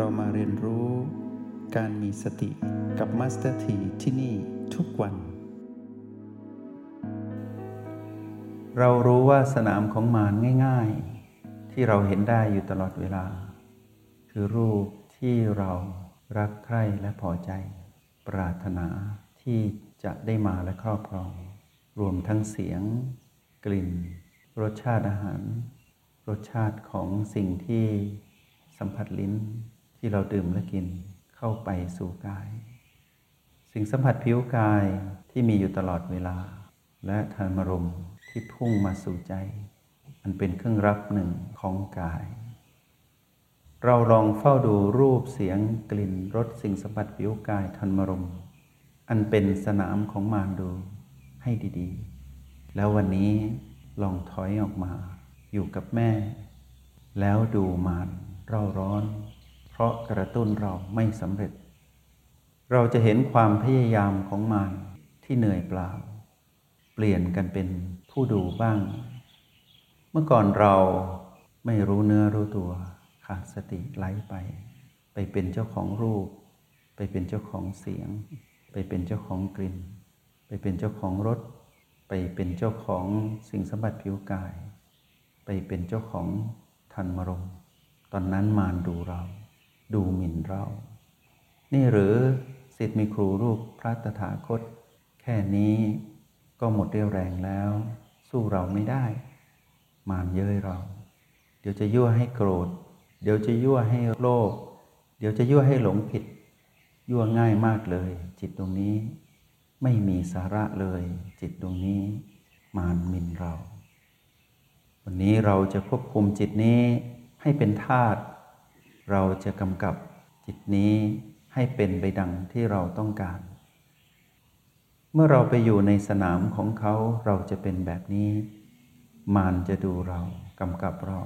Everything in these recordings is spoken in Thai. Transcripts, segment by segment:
เรามาเรียนรู้การมีสติกับมาสเตอร์ทีที่นี่ทุกวัน เรารู้ว่าสนามของมารง่ายๆ ที่เราเห็นได้อยู่ตลอดเวลา คือรูปที่เรารักใคร่และพอใจ ปรารถนาที่จะได้มาและครอบครอง รวมทั้งเสียง กลิ่น รสชาติอาหาร รสชาติของสิ่งที่สัมผัสลิ้น ที่เราดื่มและกินเข้าไปสู่กาย สิ่งสัมผัสผิวกายที่มีอยู่ตลอดเวลา และธรรมรมที่พุ่งมาสู่ใจมันเป็นเครื่องรับหนึ่งของกาย เราลองเฝ้าดูรูปเสียงกลิ่นรสสิ่งสัมผัสผิวกายธรรมรม อันเป็นสนามของมารดูให้ดีๆ แล้ววันนี้ลองถอยออกมาอยู่กับแม่ แล้วดูมารเร่าร้อน เพราะกระตุ้นเราไม่สำเร็จ เราจะเห็นความพยายามของมารที่เหนื่อยเปล่า เปลี่ยนกันเป็นผู้ดูบ้าง เมื่อก่อนเราไม่รู้เนื้อรู้ตัวขาดสติไหลไป ไปเป็นเจ้าของรูป ไปเป็นเจ้าของเสียง ไปเป็นเจ้าของกลิ่น ไปเป็นเจ้าของรสไปเป็นเจ้าของสิ่งสัมผัสผิวกาย ไปเป็นเจ้าของทันมรม ตอนนั้นมารดูเรา ดูหมิ่นเรา นี่หรือสิทธิ์มีครูรูปพระตถาคต แค่นี้ก็หมดเรี่ยวแรงแล้ว สู้เราไม่ได้ มารเย้ยเรา เดี๋ยวจะยั่วให้โกรธ เดี๋ยวจะยั่วให้โลภเดี๋ยวจะยั่วให้หลงผิด ยั่วง่ายมากเลย จิตตรงนี้ ไม่มีสาระเลย จิตตรงนี้ มารหมินเรา วันนี้เราจะควบคุมจิตนี้ให้เป็นธาตุ เราจะกำกับจิตนี้ให้เป็นไปดังที่เราต้องการ เมื่อเราไปอยู่ในสนามของเขาเราจะเป็นแบบนี้ มารจะดูเรากำกับเรา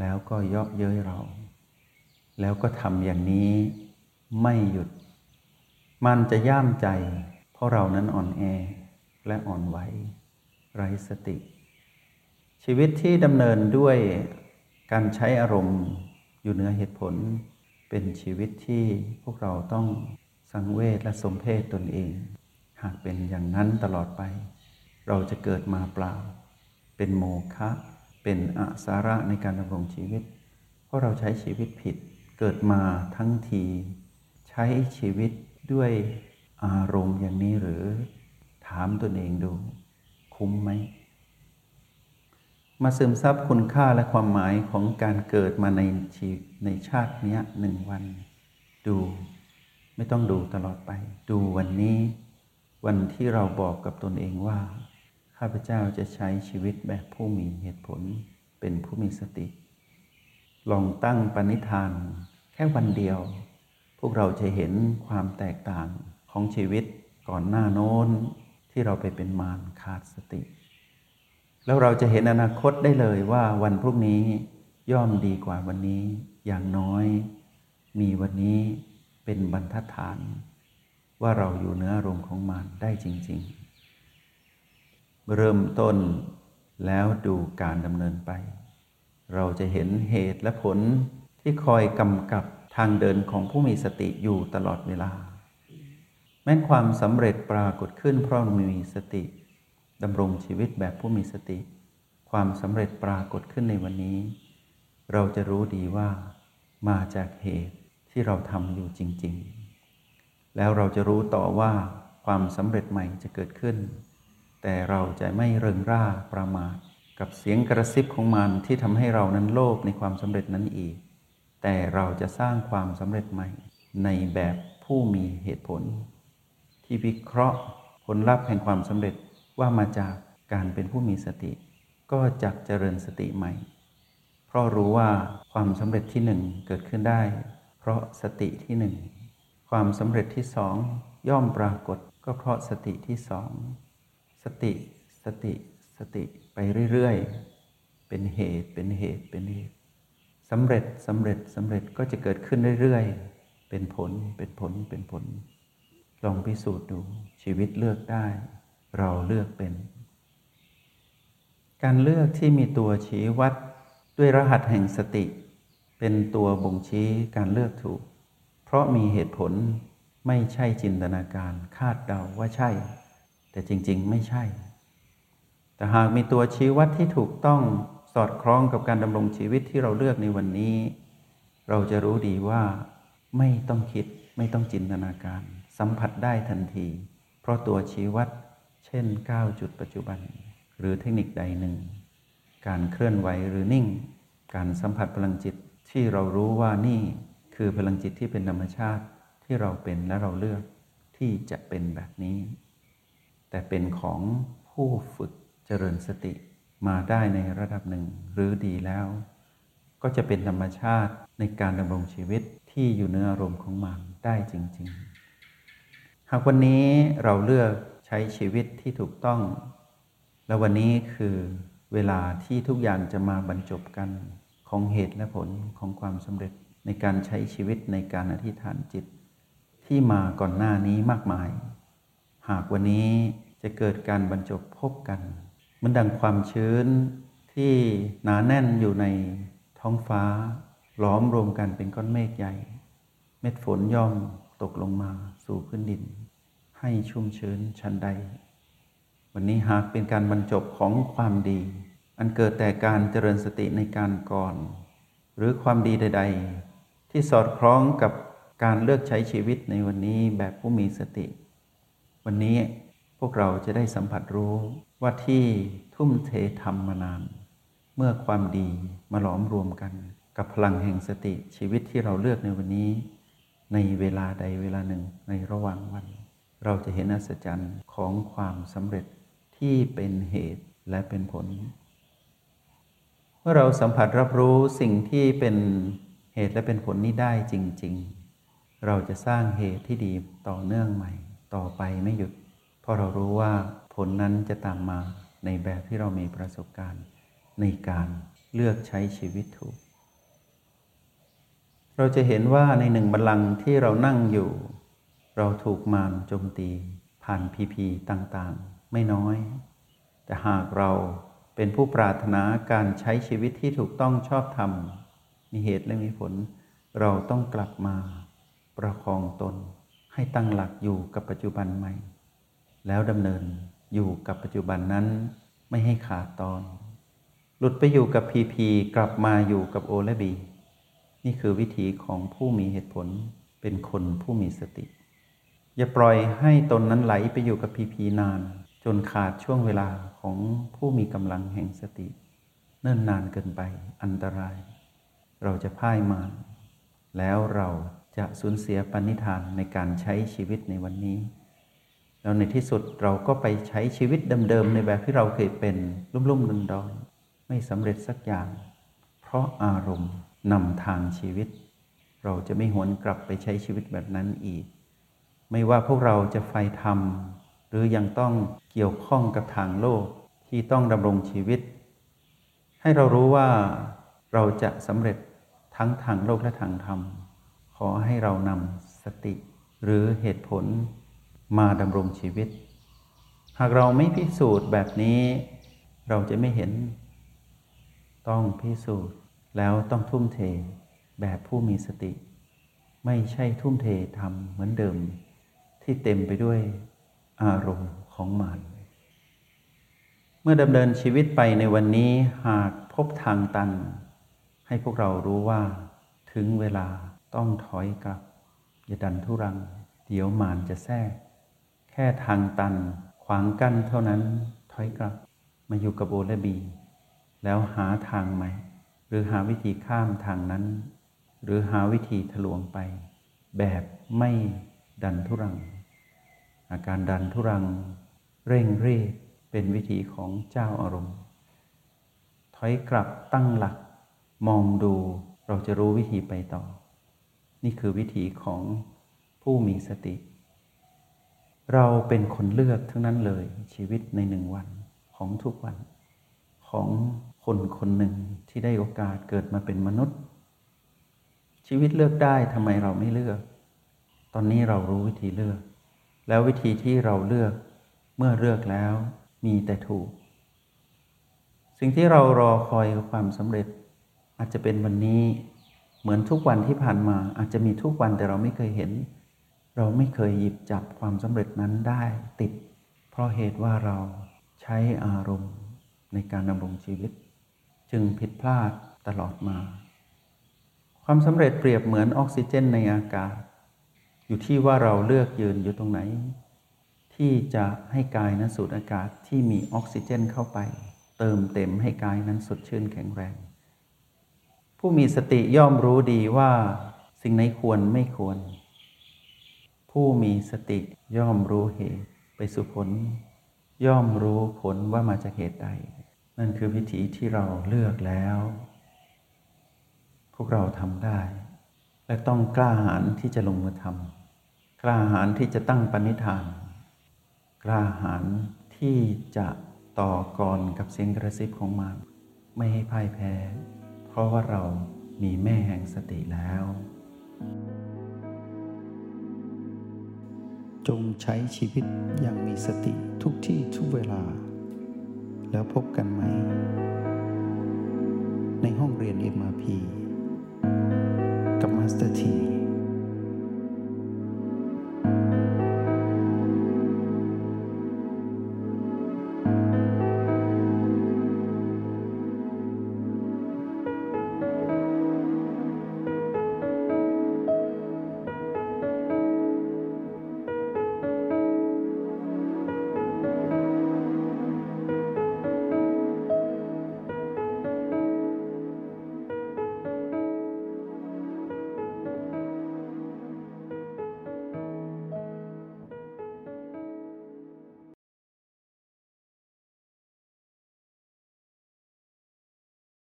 แล้วก็เยาะเย้ยเรา แล้วก็ทำอย่างนี้ไม่หยุด มันจะย่ามใจ เพราะเรานั้นอ่อนแอและอ่อนไหวไร้สติ ชีวิตที่ดำเนินด้วยการใช้อารมณ์ อยู่เหนือเหตุผล เป็นชีวิตที่พวกเราต้องสังเวชและสมเพศตนเอง หากเป็นอย่างนั้นตลอดไป เราจะเกิดมาเปล่า เป็นโมฆะเป็นอสาระในการดำรงชีวิต เพราะเราใช้ชีวิตผิดเกิดมาทั้งที ใช้ชีวิตด้วยอารมณ์อย่างนี้หรือ ถามตนเองดู คุ้มไหม มาซึมซับคุณค่าและความหมายของการเกิดมาในชีในชาตินี้หนึ่งวัน ดูไม่ต้องดูตลอดไป ดูวันนี้ วันที่เราบอกกับตนเองว่า ข้าพเจ้าจะใช้ชีวิตแบบผู้มีเหตุผล เป็นผู้มีสติ ลองตั้งปณิธาน แค่วันเดียว พวกเราจะเห็นความแตกต่างของชีวิตก่อนหน้าโน้นที่เราไปเป็นมารขาดสติ แล้วเราจะเห็นอนาคตได้เลยว่าวันพรุ่งนี้ย่อมดีกว่าวันนี้ อย่างน้อย มีวันนี้เป็นบรรทัดฐาน ว่าเราอยู่เนื้ออารมณ์ของมารได้จริง ๆ เริ่มต้นแล้วดูการดำเนินไป เราจะเห็นเหตุและผลที่คอยกำกับทางเดินของผู้มีสติอยู่ตลอดเวลา แม้ความสำเร็จปรากฏขึ้นเพราะมีสติ ดำรงชีวิตแบบผู้มีสติ ความสำเร็จปรากฏขึ้นในวันนี้ เราจะรู้ดีว่ามาจากเหตุที่เราทำอยู่จริง ๆ แล้วเราจะรู้ต่อว่าความสำเร็จใหม่จะเกิดขึ้น แต่เราจะไม่เริงร่าประมาทกับเสียงกระซิบของมันที่ทำให้เรานั้นโลภในความสำเร็จนั้นอีก แต่เราจะสร้างความสำเร็จใหม่ในแบบผู้มีเหตุผล ที่วิเคราะห์ผลลัพธ์แห่งความสำเร็จ ว่ามาจากการเป็นผู้มีสติ ก็จักเจริญสติใหม่ เพราะรู้ว่าความสำเร็จที่หนึ่งเกิดขึ้นได้ เพราะสติที่หนึ่งความสำเร็จที่สองย่อมปรากฏก็เพราะสติที่สองสติสติสติไปเรื่อยๆ เป็นเหตุเป็นเหตุเป็นเหตุสำเร็จสำเร็จสำเร็จก็จะเกิดขึ้นเรื่อยๆ เป็นผลเป็นผลเป็นผล ลองพิสูจน์ดูชีวิตเลือกได้ เราเลือกเป็น การเลือกที่มีตัวชี้วัดด้วยรหัสแห่งสติ เป็นตัวบ่งชี้การเลือกถูก เพราะมีเหตุผลไม่ใช่จินตนาการคาดเดาว่าใช่ แต่จริงๆไม่ใช่ แต่หากมีตัวชี้วัดที่ถูกต้องสอดคล้องกับการดำรงชีวิตที่เราเลือกในวันนี้ เราจะรู้ดีว่า ไม่ต้องคิดไม่ต้องจินตนาการ สัมผัสได้ทันที เพราะตัวชี้วัด เช่น 9 จุดปัจจุบัน หรือเทคนิคใดหนึ่ง การเคลื่อนไหวหรือนิ่ง การสัมผัสพลังจิตที่เรารู้ว่านี่คือพลังจิตที่เป็นธรรมชาติที่เราเป็นและเราเลือกที่จะเป็นแบบนี้ แต่เป็นของผู้ฝึกเจริญสติมาได้ในระดับหนึ่งหรือดีแล้ว ก็จะเป็นธรรมชาติในการดำรงชีวิตที่อยู่เนื้ออารมณ์ของมันได้จริง ๆ หากวันนี้เราเลือก ใช้ชีวิตที่ถูกต้อง และวันนี้คือเวลาที่ทุกอย่างจะมาบรรจบกันของเหตุและผลของความสำเร็จในการใช้ชีวิตในการอธิษฐานจิต ที่มาก่อนหน้านี้มากมาย หากวันนี้จะเกิดการบรรจบพบกัน มันดังความชื้นที่หนาแน่นอยู่ในท้องฟ้าล้อมรวมกันเป็นก้อนเมฆใหญ่ เม็ดฝนย่อมตกลงมาสู่พื้นดิน ให้ชุ่มชื้นชันใด วันนี้หากเป็นการบรรจบของความดี อันเกิดแต่การเจริญสติในการก่อน หรือความดีใด ๆ ที่สอดคล้องกับการเลือกใช้ชีวิตในวันนี้แบบผู้มีสติ วันนี้พวกเราจะได้สัมผัสรู้ว่าที่ทุ่มเททำมานาน เมื่อความดีมาหลอมรวมกัน กับพลังแห่งสติชีวิตที่เราเลือกในวันนี้ ในเวลาใดเวลาหนึ่งในระหว่างวัน เราจะเห็นอัศจรรย์ของความสำเร็จที่เป็นเหตุและเป็นผล เมื่อเราสัมผัสรับรู้สิ่งที่เป็นเหตุและเป็นผลนี้ได้จริง ๆ เราจะสร้างเหตุที่ดีต่อเนื่องใหม่ ต่อไปไม่หยุด เพราะเรารู้ว่าผลนั้นจะตามมาในแบบที่เรามีประสบการณ์ในการเลือกใช้ชีวิตถูก เราจะเห็นว่าในหนึ่งบัลลังก์ที่เรานั่งอยู่ เราถูกมารโจมตีผ่านพีพีต่างๆ ไม่น้อย แต่หากเราเป็นผู้ปรารถนาการใช้ชีวิตที่ถูกต้องชอบธรรม มีเหตุและมีผล เราต้องกลับมาประคองตน ให้ตั้งหลักอยู่กับปัจจุบันใหม่ แล้วดำเนินอยู่กับปัจจุบันนั้นไม่ให้ขาดตอน หลุดไปอยู่กับพีพีกลับมาอยู่กับโอและบี นี่คือวิธีของผู้มีเหตุผลเป็นคนผู้มีสติ อย่าปล่อยให้ตนนั้นไหลไปอยู่กับพีพีนาน จนขาดช่วงเวลาของผู้มีกำลังแห่งสติ เนิ่นนานเกินไปอันตราย เราจะพ่ายมารแล้วเราจะสูญเสียปณิธานในการใช้ชีวิตในวันนี้ แล้วในที่สุดเราก็ไปใช้ชีวิตเดิมๆในแบบที่เราเคยเป็นลุ่มๆดอนดอนๆไม่สำเร็จสักอย่าง เพราะอารมณ์นำทางชีวิต เราจะไม่หวนกลับไปใช้ชีวิตแบบนั้นอีก ไม่ว่าพวกเราจะไฟธรรม หรือยังต้องเกี่ยวข้องกับทางโลกที่ต้องดำรงชีวิต ให้เรารู้ว่าเราจะสำเร็จทั้งทางโลกและทางธรรม ขอให้เรานำสติหรือเหตุผลมาดำรงชีวิต หากเราไม่พิสูจน์แบบนี้ เราจะไม่เห็น ต้องพิสูจน์แล้วต้องทุ่มเทแบบผู้มีสติ ไม่ใช่ทุ่มเททำเหมือนเดิม ที่เต็มไปด้วยอารมณ์ของมารเมื่อดำเนินชีวิตไปในวันนี้หากพบทางตัน ให้พวกเรารู้ว่า ถึงเวลาต้องถอยกลับ อย่าดันทุรัง เดี๋ยวมารจะแทรก แค่ทางตันขวางกั้นเท่านั้นถอยกลับ มาอยู่กับโอและบี แล้วหาทางใหม่ หรือหาวิธีข้ามทางนั้น หรือหาวิธีทะลวงไป แบบไม่ดันทุรัง อาการดันทุรังเร่งรีบเป็นวิธีของเจ้าอารมณ์ ถอยกลับตั้งหลัก มองดูเราจะรู้วิธีไปต่อ นี่คือวิธีของผู้มีสติ เราเป็นคนเลือกทั้งนั้นเลยชีวิตในหนึ่งวันของทุกวัน ของคนคนหนึ่งที่ได้โอกาสเกิดมาเป็นมนุษย์ ชีวิตเลือกได้ทำไมเราไม่เลือก ตอนนี้เรารู้วิธีเลือก แล้ววิธีที่เราเลือกเมื่อเลือกแล้วมีแต่ถูก สิ่งที่เรารอคอยความสำเร็จ อาจจะเป็นวันนี้เหมือนทุกวันที่ผ่านมา อาจจะมีทุกวันแต่เราไม่เคยเห็น เราไม่เคยหยิบจับความสำเร็จนั้นได้ติด เพราะเหตุว่าเราใช้อารมณ์ในการดำรงชีวิต จึงผิดพลาดตลอดมา ความสำเร็จเปรียบเหมือนออกซิเจนในอากาศ อยู่ที่ว่าเราเลือกยืนอยู่ตรงไหน ที่จะให้กายนั้นสูดอากาศที่มีออกซิเจนเข้าไป เติมเต็มให้กายนั้นสดชื่นแข็งแรง ผู้มีสติย่อมรู้ดีว่าสิ่งไหนควรไม่ควร ผู้มีสติย่อมรู้เหตุไปสู่ผล ย่อมรู้ผลว่ามาจากเหตุใด นั่นคือวิธีที่เราเลือกแล้ว พวกเราทำได้ และต้องกล้าหาญที่จะลงมือทำ กล้าหาญที่จะตั้งปณิธาน กล้าหาญที่จะต่อกรกับเสียงกระซิบของมารไม่ให้พ่ายแพ้ เพราะว่าเรามีแม่แห่งสติแล้ว จงใช้ชีวิตอย่างมีสติทุกที่ทุกเวลา แล้วพบกันใหม่ ในห้องเรียน MRP กับมาสเตอร์ที